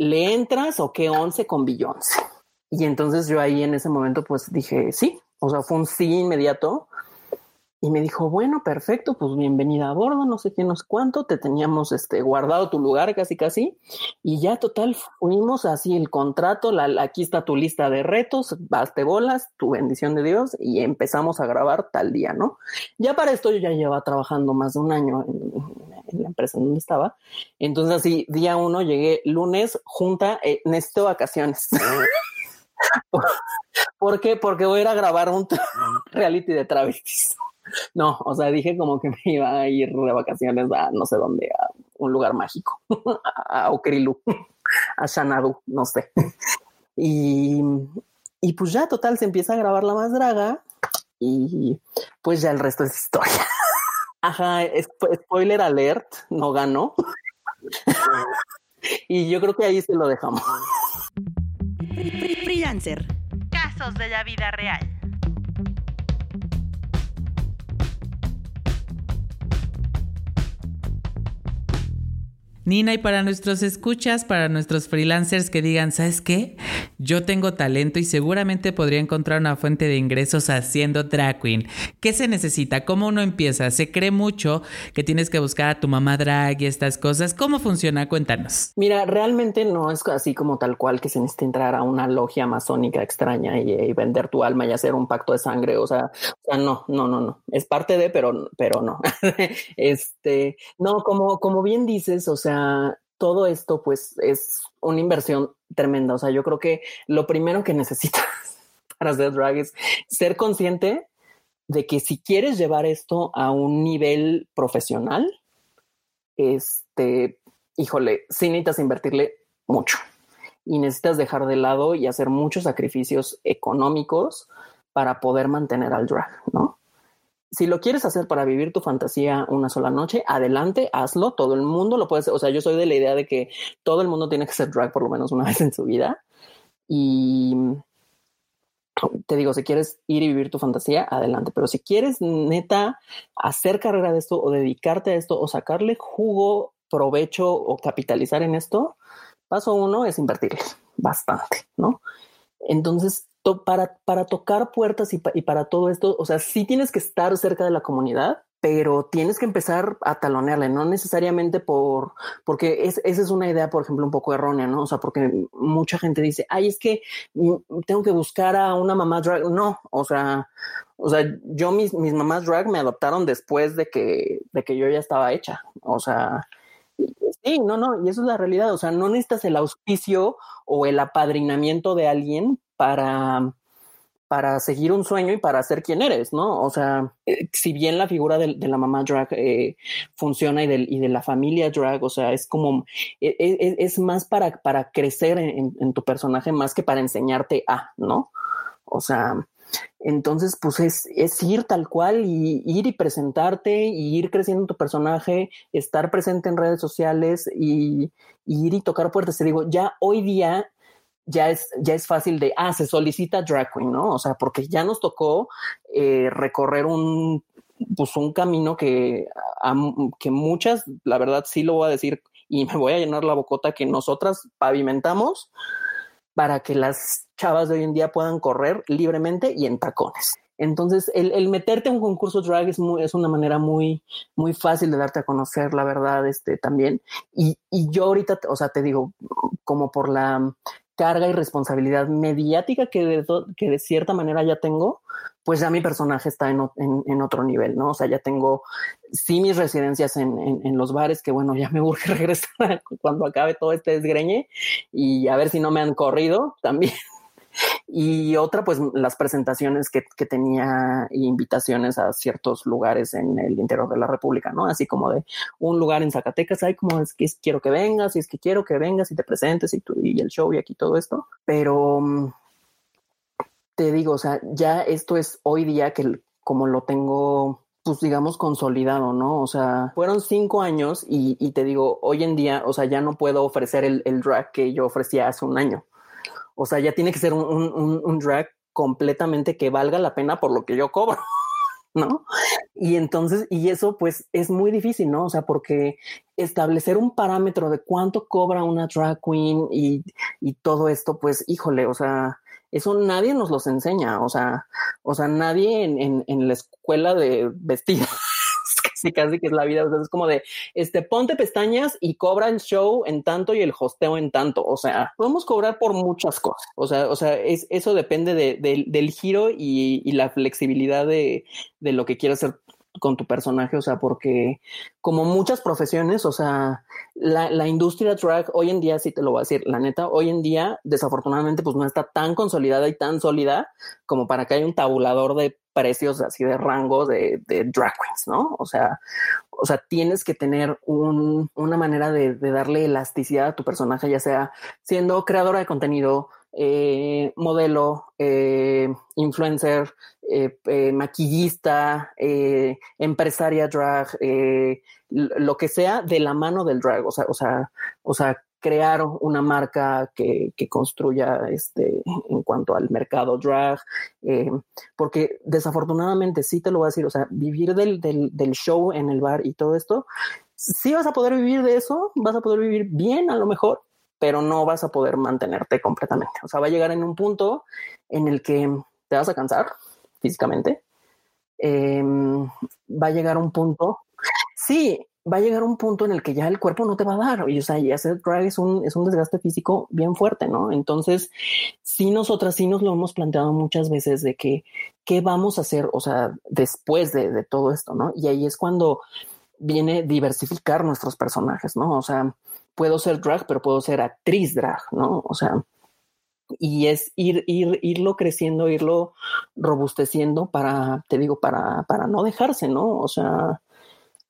¿le entras o qué once con Beyoncé? Y entonces yo ahí en ese momento pues dije, sí, o sea, fue un sí inmediato. Y me dijo, bueno, perfecto, pues bienvenida a bordo, no sé qué, no sé cuánto, te teníamos este, guardado tu lugar casi casi. Y ya total, fuimos así el contrato, la, aquí está tu lista de retos, baste bolas, tu bendición de Dios, y empezamos a grabar tal día, ¿no? Ya para esto yo ya llevaba trabajando más de un año en, la empresa en donde estaba. Entonces así, día uno llegué lunes, junta, eh, necesito vacaciones. ¿Por qué? Porque voy a ir a grabar un reality de travestis. No, o sea, dije como que me iba a ir de vacaciones a no sé dónde, a un lugar mágico, a Okrilu, a Xanadu, no sé. Y, y pues ya, total, se empieza a grabar la más draga y pues ya el resto es historia. Ajá, spoiler alert, no ganó. y yo creo que ahí se lo dejamos. Freelancer. Casos de la vida real. Nina, y para nuestros escuchas, para nuestros freelancers que digan, ¿sabes qué? Yo tengo talento y seguramente podría encontrar una fuente de ingresos haciendo drag queen. ¿Qué se necesita? ¿Cómo uno empieza? Se cree mucho que tienes que buscar a tu mamá drag y estas cosas. ¿Cómo funciona? Cuéntanos. Mira, realmente no es así como tal cual que se necesita entrar a una logia masónica extraña y, vender tu alma y hacer un pacto de sangre. O sea, o sea, no, no, no, no. Es parte de, pero, pero no. este, no, como, como bien dices, o sea, todo esto pues es una inversión tremenda. O sea, yo creo que lo primero que necesitas para hacer drag es ser consciente de que si quieres llevar esto a un nivel profesional, este, híjole, sí necesitas invertirle mucho y necesitas dejar de lado y hacer muchos sacrificios económicos para poder mantener al drag, ¿no? Si lo quieres hacer para vivir tu fantasía una sola noche, adelante, hazlo. Todo el mundo lo puede hacer. O sea, yo soy de la idea de que todo el mundo tiene que ser drag por lo menos una vez en su vida. Y te digo, si quieres ir y vivir tu fantasía, adelante. Pero si quieres neta hacer carrera de esto o dedicarte a esto o sacarle jugo, provecho o capitalizar en esto, paso uno es invertirle bastante, ¿no? Entonces, para, para tocar puertas y, para todo esto, o sea, sí tienes que estar cerca de la comunidad, pero tienes que empezar a talonearle, no necesariamente por, porque esa es una idea, por ejemplo, un poco errónea, ¿no? O sea, porque mucha gente dice, ay, es que tengo que buscar a una mamá drag. No, o sea, o sea, yo mis, mis mamás drag me adoptaron después de que, de que yo ya estaba hecha. O sea, Sí, no, no, y eso es la realidad. O sea, no necesitas el auspicio o el apadrinamiento de alguien para, para seguir un sueño y para ser quien eres, ¿no? O sea, eh, si bien la figura de, la mamá drag eh, funciona y de, y de, la familia drag, o sea, es como, e, e, es, más para, para crecer en, tu personaje más que para enseñarte a, ¿no? O sea, entonces, pues es, es, ir tal cual y ir y presentarte y ir creciendo tu personaje, estar presente en redes sociales y, y ir y tocar puertas. Te digo, ya hoy día ya es, ya es fácil de, ah, se solicita drag queen, ¿no? O sea, porque ya nos tocó eh, recorrer un, pues un camino que, que muchas, la verdad sí lo voy a decir y me voy a llenar la bocota que nosotras pavimentamos para que las chavas de hoy en día puedan correr libremente y en tacones. Entonces, el, meterte en un concurso drag es, muy, es una manera muy, muy fácil de darte a conocer, la verdad, este también. Y, y yo ahorita, o sea, te digo, como por la carga y responsabilidad mediática que de, que de cierta manera ya tengo, pues ya mi personaje está en, en, otro nivel, ¿no? O sea, ya tengo sí mis residencias en, en, los bares, que bueno, ya me urge regresar cuando acabe todo este desgreñe y a ver si no me han corrido también. Y otra, pues las presentaciones que, que tenía invitaciones a ciertos lugares en el interior de la República, ¿no? Así como de un lugar en Zacatecas, hay como es que quiero que vengas, y es que quiero que vengas y te presentes y, tú, y el show y aquí todo esto. Pero mm, te digo, o sea, ya esto es hoy día que como lo tengo pues digamos consolidado, ¿no? O sea, fueron cinco años y, y, te digo, hoy en día, o sea, ya no puedo ofrecer el, el drag que yo ofrecía hace un año. O sea, ya tiene que ser un, drag completamente que valga la pena por lo que yo cobro. ¿no? Y entonces, y eso pues es muy difícil, ¿no? O sea, porque establecer un parámetro de cuánto cobra una drag queen y, todo esto, pues, híjole, o sea, eso nadie nos los enseña, o sea, o sea, nadie en, en, en la escuela de vestidos casi casi que es la vida. es como de, este, ponte pestañas y cobra el show en tanto y el hosteo en tanto. O sea, podemos cobrar por muchas cosas. O sea, o sea, es, eso depende del giro y, y, la flexibilidad de, de lo que quieras hacer con tu personaje, o sea, porque como muchas profesiones, o sea, la, la, industria drag hoy en día, sí te lo voy a decir, la neta, hoy en día, desafortunadamente, pues no está tan consolidada y tan sólida como para que haya un tabulador de precios así de rango de, drag queens, ¿no? O sea, o sea, tienes que tener un, una manera de, de darle elasticidad a tu personaje, ya sea siendo creadora de contenido, eh, modelo, eh, influencer, eh, maquillista, empresaria drag, lo que sea de la mano del drag, o sea, o sea, o sea, crear una marca que, que construya este en cuanto al mercado drag, porque desafortunadamente sí te lo voy a decir, o sea, vivir del, del, del show en el bar y todo esto, sí vas a poder vivir de eso, vas a poder vivir bien a lo mejor, pero no vas a poder mantenerte completamente. O sea, va a llegar en un punto en el que te vas a cansar físicamente. Em, va a llegar un punto, sí, va a llegar un punto en el que ya el cuerpo no te va a dar. Y, o sea, y hacer drag es un, es un desgaste físico bien fuerte, ¿no? Entonces, sí, nosotras sí nos lo hemos planteado muchas veces de que, ¿qué vamos a hacer? O sea, después de, de todo esto, ¿no? Y ahí es cuando viene diversificar nuestros personajes, ¿no? O sea, puedo ser drag, pero puedo ser actriz drag, ¿no? O sea, y es ir, ir, irlo creciendo, irlo robusteciendo para, te digo, para, para no dejarse, ¿no? O sea,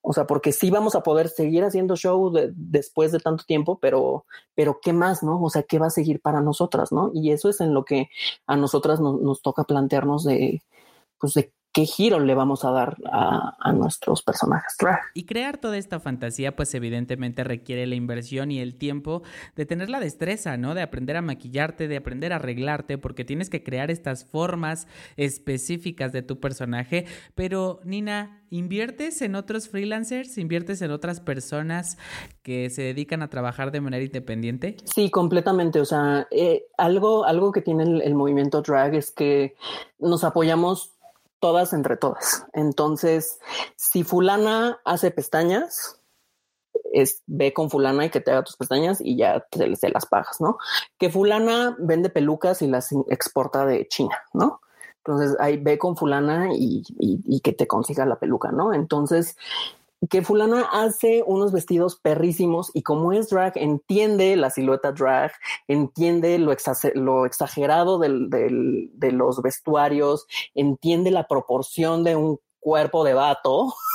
o sea, porque sí vamos a poder seguir haciendo show después de tanto tiempo, pero, pero ¿qué más, no? O sea, ¿qué va a seguir para nosotras, no? Y eso es en lo que a nosotras nos toca plantearnos de, pues de qué giro le vamos a dar a, nuestros personajes Y crear toda esta fantasía, pues evidentemente requiere la inversión y el tiempo de tener la destreza, ¿no? De aprender a maquillarte, de aprender a arreglarte, porque tienes que crear estas formas específicas de tu personaje. Pero, Nina, ¿inviertes en otros freelancers? ¿Inviertes en otras personas que se dedican a trabajar de manera independiente? Sí, completamente. O sea, eh, algo, algo que tiene el movimiento drag es que nos apoyamos todas entre todas. Entonces, si fulana hace pestañas, es ve con fulana y que te haga tus pestañas y ya se, las pagas, ¿no? Que fulana vende pelucas y las exporta de China, ¿no? Entonces ahí ve con fulana y, y que te consiga la peluca, ¿no? Entonces, que fulana hace unos vestidos perrísimos y como es drag, entiende la silueta drag, entiende lo, lo exagerado de los vestuarios, entiende la proporción de un cuerpo de vato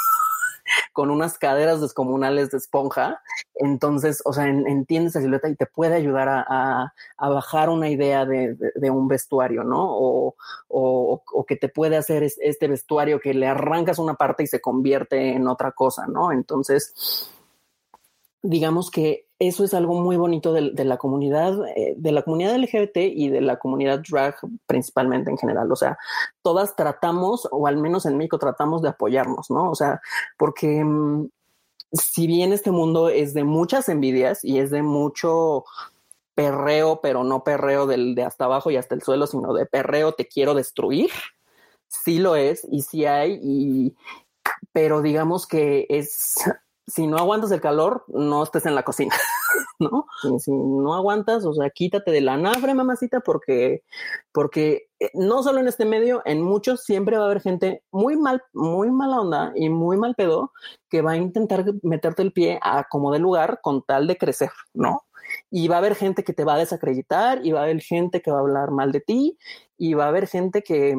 con unas caderas descomunales de esponja. Entonces, o sea, entiende esa silueta y te puede ayudar a, bajar una idea de, un vestuario, ¿no? O, que te puede hacer este vestuario que le arrancas una parte y se convierte en otra cosa, ¿no? Entonces, digamos que eso es algo muy bonito de, la comunidad, eh, de la comunidad LGBT y de la comunidad drag principalmente en general. O sea, todas tratamos, o al menos en México tratamos de apoyarnos, ¿no? O sea, porque mm, si bien este mundo es de muchas envidias y es de mucho perreo, pero no perreo del de hasta abajo y hasta el suelo, sino de perreo te quiero destruir, sí lo es y sí hay, y, pero digamos que es si no aguantas el calor, no estés en la cocina. ¿no? si no aguantas, o sea, quítate de la nafre, mamacita, porque, porque eh, no solo en este medio, en muchos siempre va a haber gente muy mal, muy mala onda y muy mal pedo que va a intentar meterte el pie a como de lugar con tal de crecer, ¿no? Y va a haber gente que te va a desacreditar y va a haber gente que va a hablar mal de ti y va a haber gente que,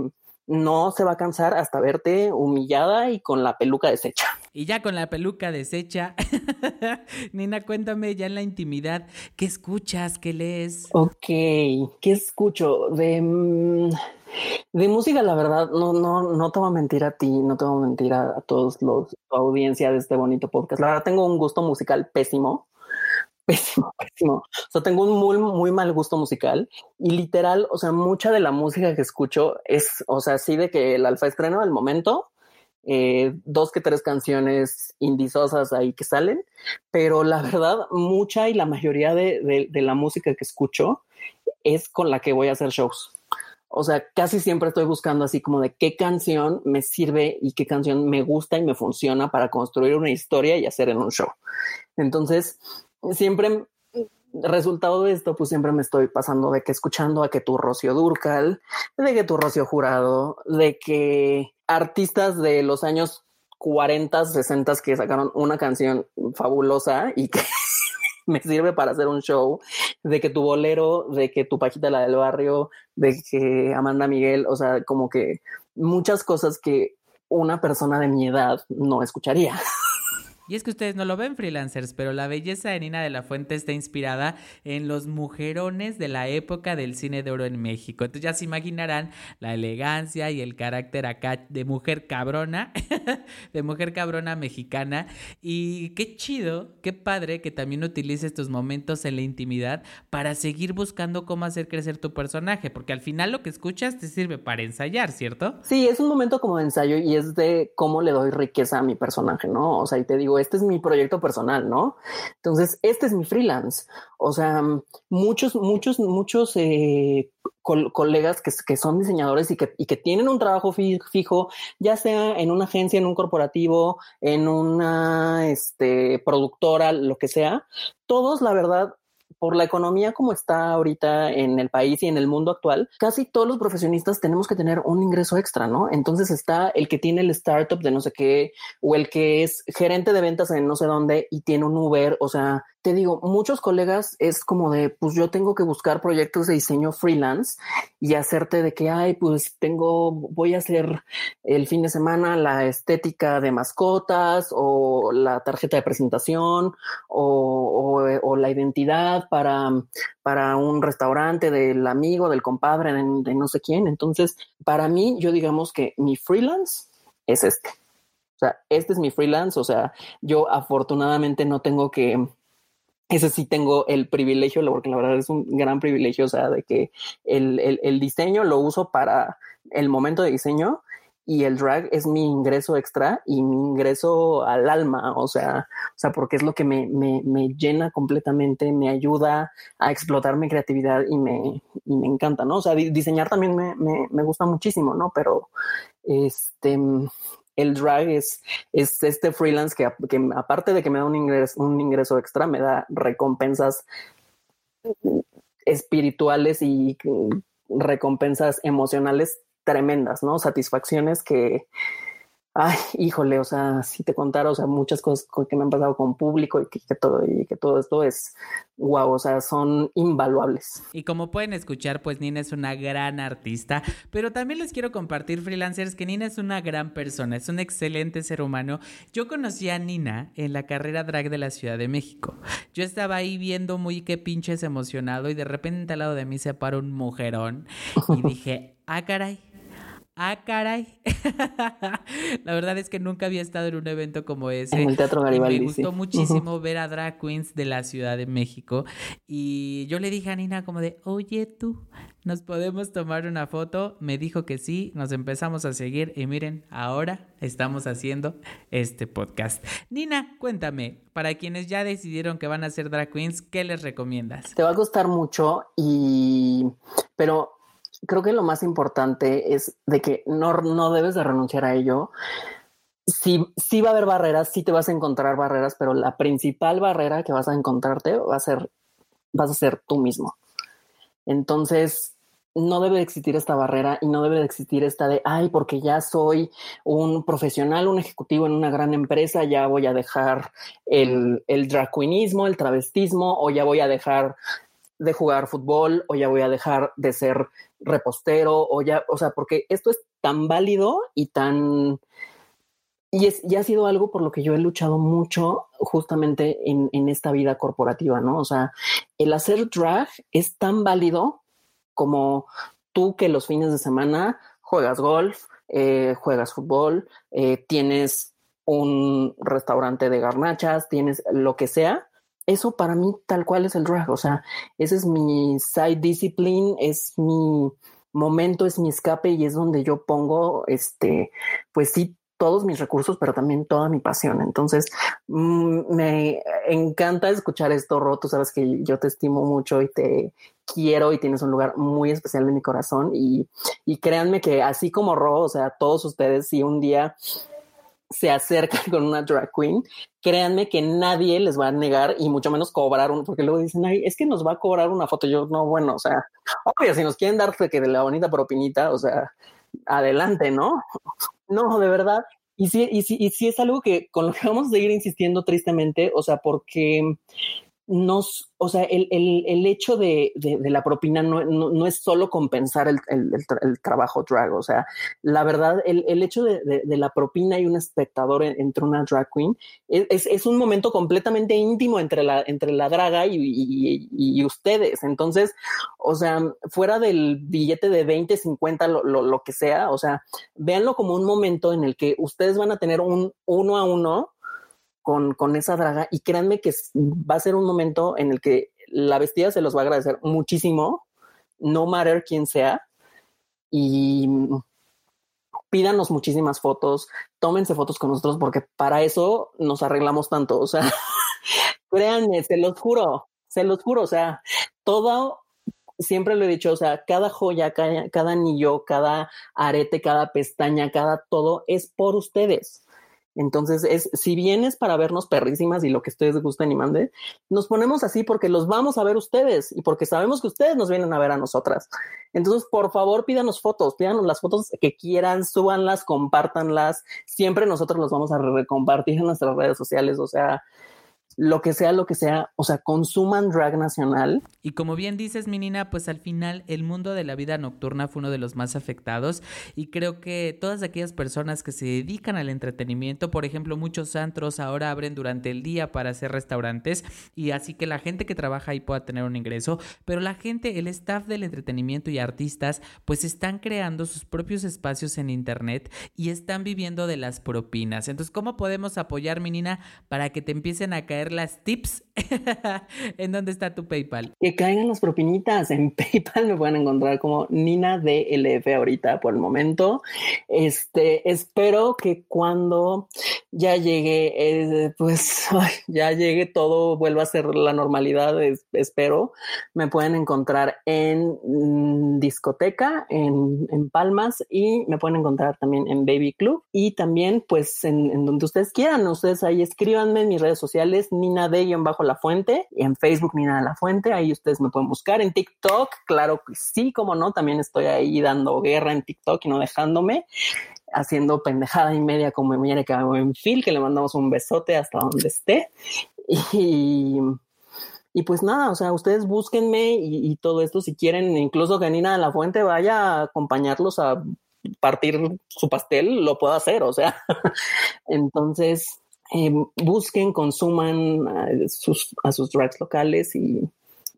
no se va a cansar hasta verte humillada y con la peluca deshecha. Y ya con la peluca deshecha, Nina, cuéntame ya en la intimidad, ¿qué escuchas? ¿Qué lees? Ok, ¿qué escucho? De, mm, de música, la verdad, no, no, no te voy a mentir a ti, no te voy a mentir a, todos los audiencia de este bonito podcast. La verdad, tengo un gusto musical pésimo pésimo, pésimo. O sea, tengo un muy, muy mal gusto musical y literal, o sea, mucha de la música que escucho es, o sea, sí de que el alfa estreno del momento, eh, dos que tres canciones indisosas ahí que salen, pero la verdad, mucha y la mayoría de, de la música que escucho es con la que voy a hacer shows. O sea, casi siempre estoy buscando así como de qué canción me sirve y qué canción me gusta y me funciona para construir una historia y hacer en un show. Entonces, siempre resultado de esto, pues siempre me estoy pasando de que escuchando a que tu Rocio Durcal, de que tu Rocio Jurado, de que artistas de los años 40, 60 que sacaron una canción fabulosa y que me sirve para hacer un show, de que tu bolero, de que tu pajita la del barrio, de que Amanda Miguel, o sea, como que muchas cosas que una persona de mi edad no escucharía. Y es que ustedes no lo ven, freelancers, pero la belleza de Nina de la Fuente está inspirada en los mujerones de la época del cine de oro en México. Entonces ya se imaginarán la elegancia y el carácter acá de mujer cabrona, de mujer cabrona mexicana. Y qué chido, qué padre que también utilices tus momentos en la intimidad para seguir buscando cómo hacer crecer tu personaje, porque al final lo que escuchas te sirve para ensayar, ¿cierto? Sí, es un momento como de ensayo y es de cómo le doy riqueza a mi personaje, ¿no? O sea, y te digo, este es mi proyecto personal, ¿no? Entonces, este es mi freelance. O sea, muchos, muchos, muchos eh, colegas que, son diseñadores y que, tienen un trabajo fijo, ya sea en una agencia, en un corporativo, en una este, productora, lo que sea, todos, la verdad, por la economía como está ahorita en el país y en el mundo actual, casi todos los profesionistas tenemos que tener un ingreso extra, ¿no? Entonces está el que tiene el startup de no sé qué o el que es gerente de ventas en no sé dónde y tiene un Uber, o sea, te digo, muchos colegas es como de, pues yo tengo que buscar proyectos de diseño freelance y hacerte de que, ay, pues tengo, voy a hacer el fin de semana la estética de mascotas o la tarjeta de presentación o, o, la identidad para, para un restaurante del amigo, del compadre, de no sé quién. Entonces, para mí, yo digamos que mi freelance es este. O sea, este es mi freelance. O sea, yo afortunadamente no tengo que ese sí tengo el privilegio, porque la verdad es un gran privilegio, o sea, de que el, el, diseño lo uso para el momento de diseño y el drag es mi ingreso extra y mi ingreso al alma, o sea, o sea, porque es lo que me, me, me llena completamente, me ayuda a explotar mi creatividad y me, y me encanta, ¿no? O sea, diseñar también me, me gusta muchísimo, ¿no? Pero este, el drag es, es este freelance que, aparte de que me da un ingreso extra, me da recompensas espirituales y recompensas emocionales tremendas, ¿no? Satisfacciones que, Ay, híjole, o sea, si te contara, o sea, muchas cosas que me han pasado con público y que, todo, y que todo esto es wow, o sea, son invaluables. Y como pueden escuchar, pues Nina es una gran artista, pero también les quiero compartir, freelancers, que Nina es una gran persona, es un excelente ser humano. Yo conocí a Nina en la carrera drag de la Ciudad de México. Yo estaba ahí viendo muy qué pinches emocionado y de repente al lado de mí se paró un mujerón y dije, ah, caray Ah, caray. la verdad es que nunca había estado en un evento como ese. En el Teatro Garibaldi. me gustó muchísimo ver a drag queens de la Ciudad de México. Y yo le dije a Nina como de, oye tú, ¿nos podemos tomar una foto? Me dijo que sí, nos empezamos a seguir y miren, ahora estamos haciendo este podcast. Nina, cuéntame, para quienes ya decidieron que van a ser drag queens, ¿qué les recomiendas? Te va a gustar mucho y... Pero creo que lo más importante es de que no, no debes de renunciar a ello sí, sí va a haber barreras, sí te vas a encontrar barreras, pero la principal barrera que vas a encontrarte va a ser, vas a ser tú mismo. Entonces, no debe de existir esta barrera y no debe de existir esta de, ay, porque ya soy un profesional, un ejecutivo en una gran empresa, ya voy a dejar el, el el travestismo, o ya voy a dejar de jugar fútbol, o ya voy a dejar de ser repostero, o ya, o sea, porque esto es tan válido y tan... Y, es, y ha sido algo por lo que yo he luchado mucho justamente en, en esta vida corporativa, ¿no? O sea, el hacer drag es tan válido como tú que los fines de semana juegas golf, eh, juegas fútbol, eh, tienes un restaurante de garnachas, tienes lo que sea. Eso para mí tal cual es el drag. O sea, ese es mi side discipline, es mi momento, es mi escape y es donde yo pongo, este, pues sí, todos mis recursos, pero también toda mi pasión. Entonces, mm, me encanta escuchar esto, Ro. Tú sabes que yo te estimo mucho y te quiero y tienes un lugar muy especial en mi corazón. Y, y créanme que así como Ro, o sea, todos ustedes, si un día se acercan con una drag queen, créanme que nadie les va a negar y mucho menos cobrar un, porque luego dicen, ay, es que nos va a cobrar una foto. Yo, no, bueno, o sea, obvio, si nos quieren dar que de la bonita propinita, o sea, adelante, ¿no? No, de verdad. Y sí, y sí, y sí es algo que con lo que vamos a seguir insistiendo tristemente, o sea, porque nos, o sea, el, el, el hecho de, de, de, la propina no, no, no, es solo compensar el, el, trabajo drag, o sea, la verdad, el, hecho de, la propina y un espectador entre una drag queen es, es, un momento completamente íntimo entre la, entre la draga y, y, y, ustedes. Entonces, o sea, fuera del billete de 20, 50, lo, lo, lo que sea, o sea, véanlo como un momento en el que ustedes van a tener un uno a uno con, con esa draga y créanme que va a ser un momento en el que la vestida se los va a agradecer muchísimo, no matter quién sea, y pídanos muchísimas fotos, tómense fotos con nosotros porque para eso nos arreglamos tanto, o sea, créanme, se los juro, se los juro, o sea, todo, siempre lo he dicho, o sea, cada joya, cada, cada anillo, cada arete, cada pestaña, cada todo es por ustedes. Entonces, es, si vienes para vernos perrísimas y lo que ustedes gusten y manden, nos ponemos así porque los vamos a ver ustedes y porque sabemos que ustedes nos vienen a ver a nosotras. Entonces, por favor, pídanos fotos, pídanos las fotos que quieran, súbanlas, compártanlas. Siempre nosotros los vamos a compartir en nuestras redes sociales. O sea, lo que sea, lo que sea, o sea, consuman drag nacional. Y como bien dices, Minina, pues al final el mundo de la vida nocturna fue uno de los más afectados y creo que todas aquellas personas que se dedican al entretenimiento, por ejemplo, muchos antros ahora abren durante el día para hacer restaurantes y así que la gente que trabaja ahí pueda tener un ingreso, pero la gente, el staff del entretenimiento y artistas, pues están creando sus propios espacios en internet y están viviendo de las propinas. Entonces, ¿cómo podemos apoyar, Minina, para que te empiecen a caer las tips. ¿En dónde está tu PayPal? Que caigan las propinitas. En PayPal me pueden encontrar como Nina DLF ahorita por el momento. Este, espero que cuando ya llegue, eh, pues ya llegue todo, vuelva a ser la normalidad, espero, me pueden encontrar en mm, discoteca, en, en, Palmas y me pueden encontrar también en Baby Club y también pues en, donde ustedes quieran. Ustedes ahí escríbanme en mis redes sociales Nina de bajo la fuente en Facebook Nina la Fuente, ahí ustedes me pueden buscar en TikTok, claro que sí, como no, también estoy ahí dando guerra en TikTok y no dejándome haciendo pendejada y media como Erika Buenfil, que le mandamos un besote hasta donde esté. Y, y pues nada, o sea, ustedes búsquenme y, y, todo esto si quieren, incluso que Nina de la Fuente vaya a acompañarlos a partir su pastel, lo puedo hacer, o sea. Entonces, eh, busquen, consuman a sus, a sus drags locales y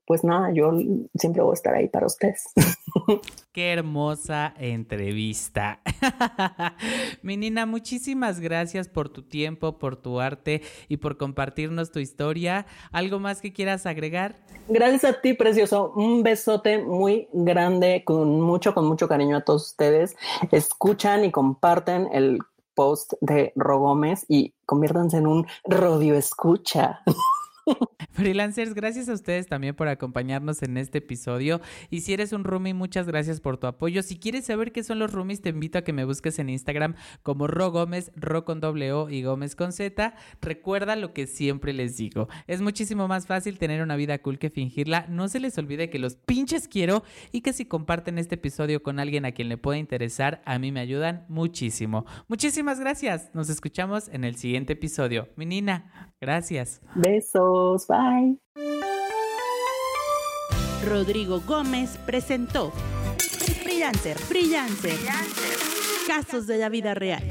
pues nada, yo siempre voy a estar ahí para ustedes. Qué hermosa entrevista. Menina, muchísimas gracias por tu tiempo, por tu arte y por compartirnos tu historia. ¿Algo más que quieras agregar? Gracias a ti, precioso. Un besote muy grande, con mucho, con mucho cariño a todos ustedes. Escuchan y comparten el post de Ro Gómez y conviértanse en un rodio escucha. Freelancers, gracias a ustedes también por acompañarnos en este episodio. Y si eres un roomie, muchas gracias por tu apoyo. Si quieres saber qué son los roomies, te invito a que me busques en Instagram como Ro Gómez, Ro con doble O y Gómez con Z. Recuerda lo que siempre les digo. Es muchísimo más fácil tener una vida cool que fingirla. No se les olvide que los pinches quiero y que si comparten este episodio con alguien a quien le pueda interesar, a mí me ayudan muchísimo. Muchísimas gracias. Nos escuchamos en el siguiente episodio. Mi Nina, gracias. Besos, bye. Rodrigo Gómez presentó Freelancer, Freelancer, Casos de la vida real.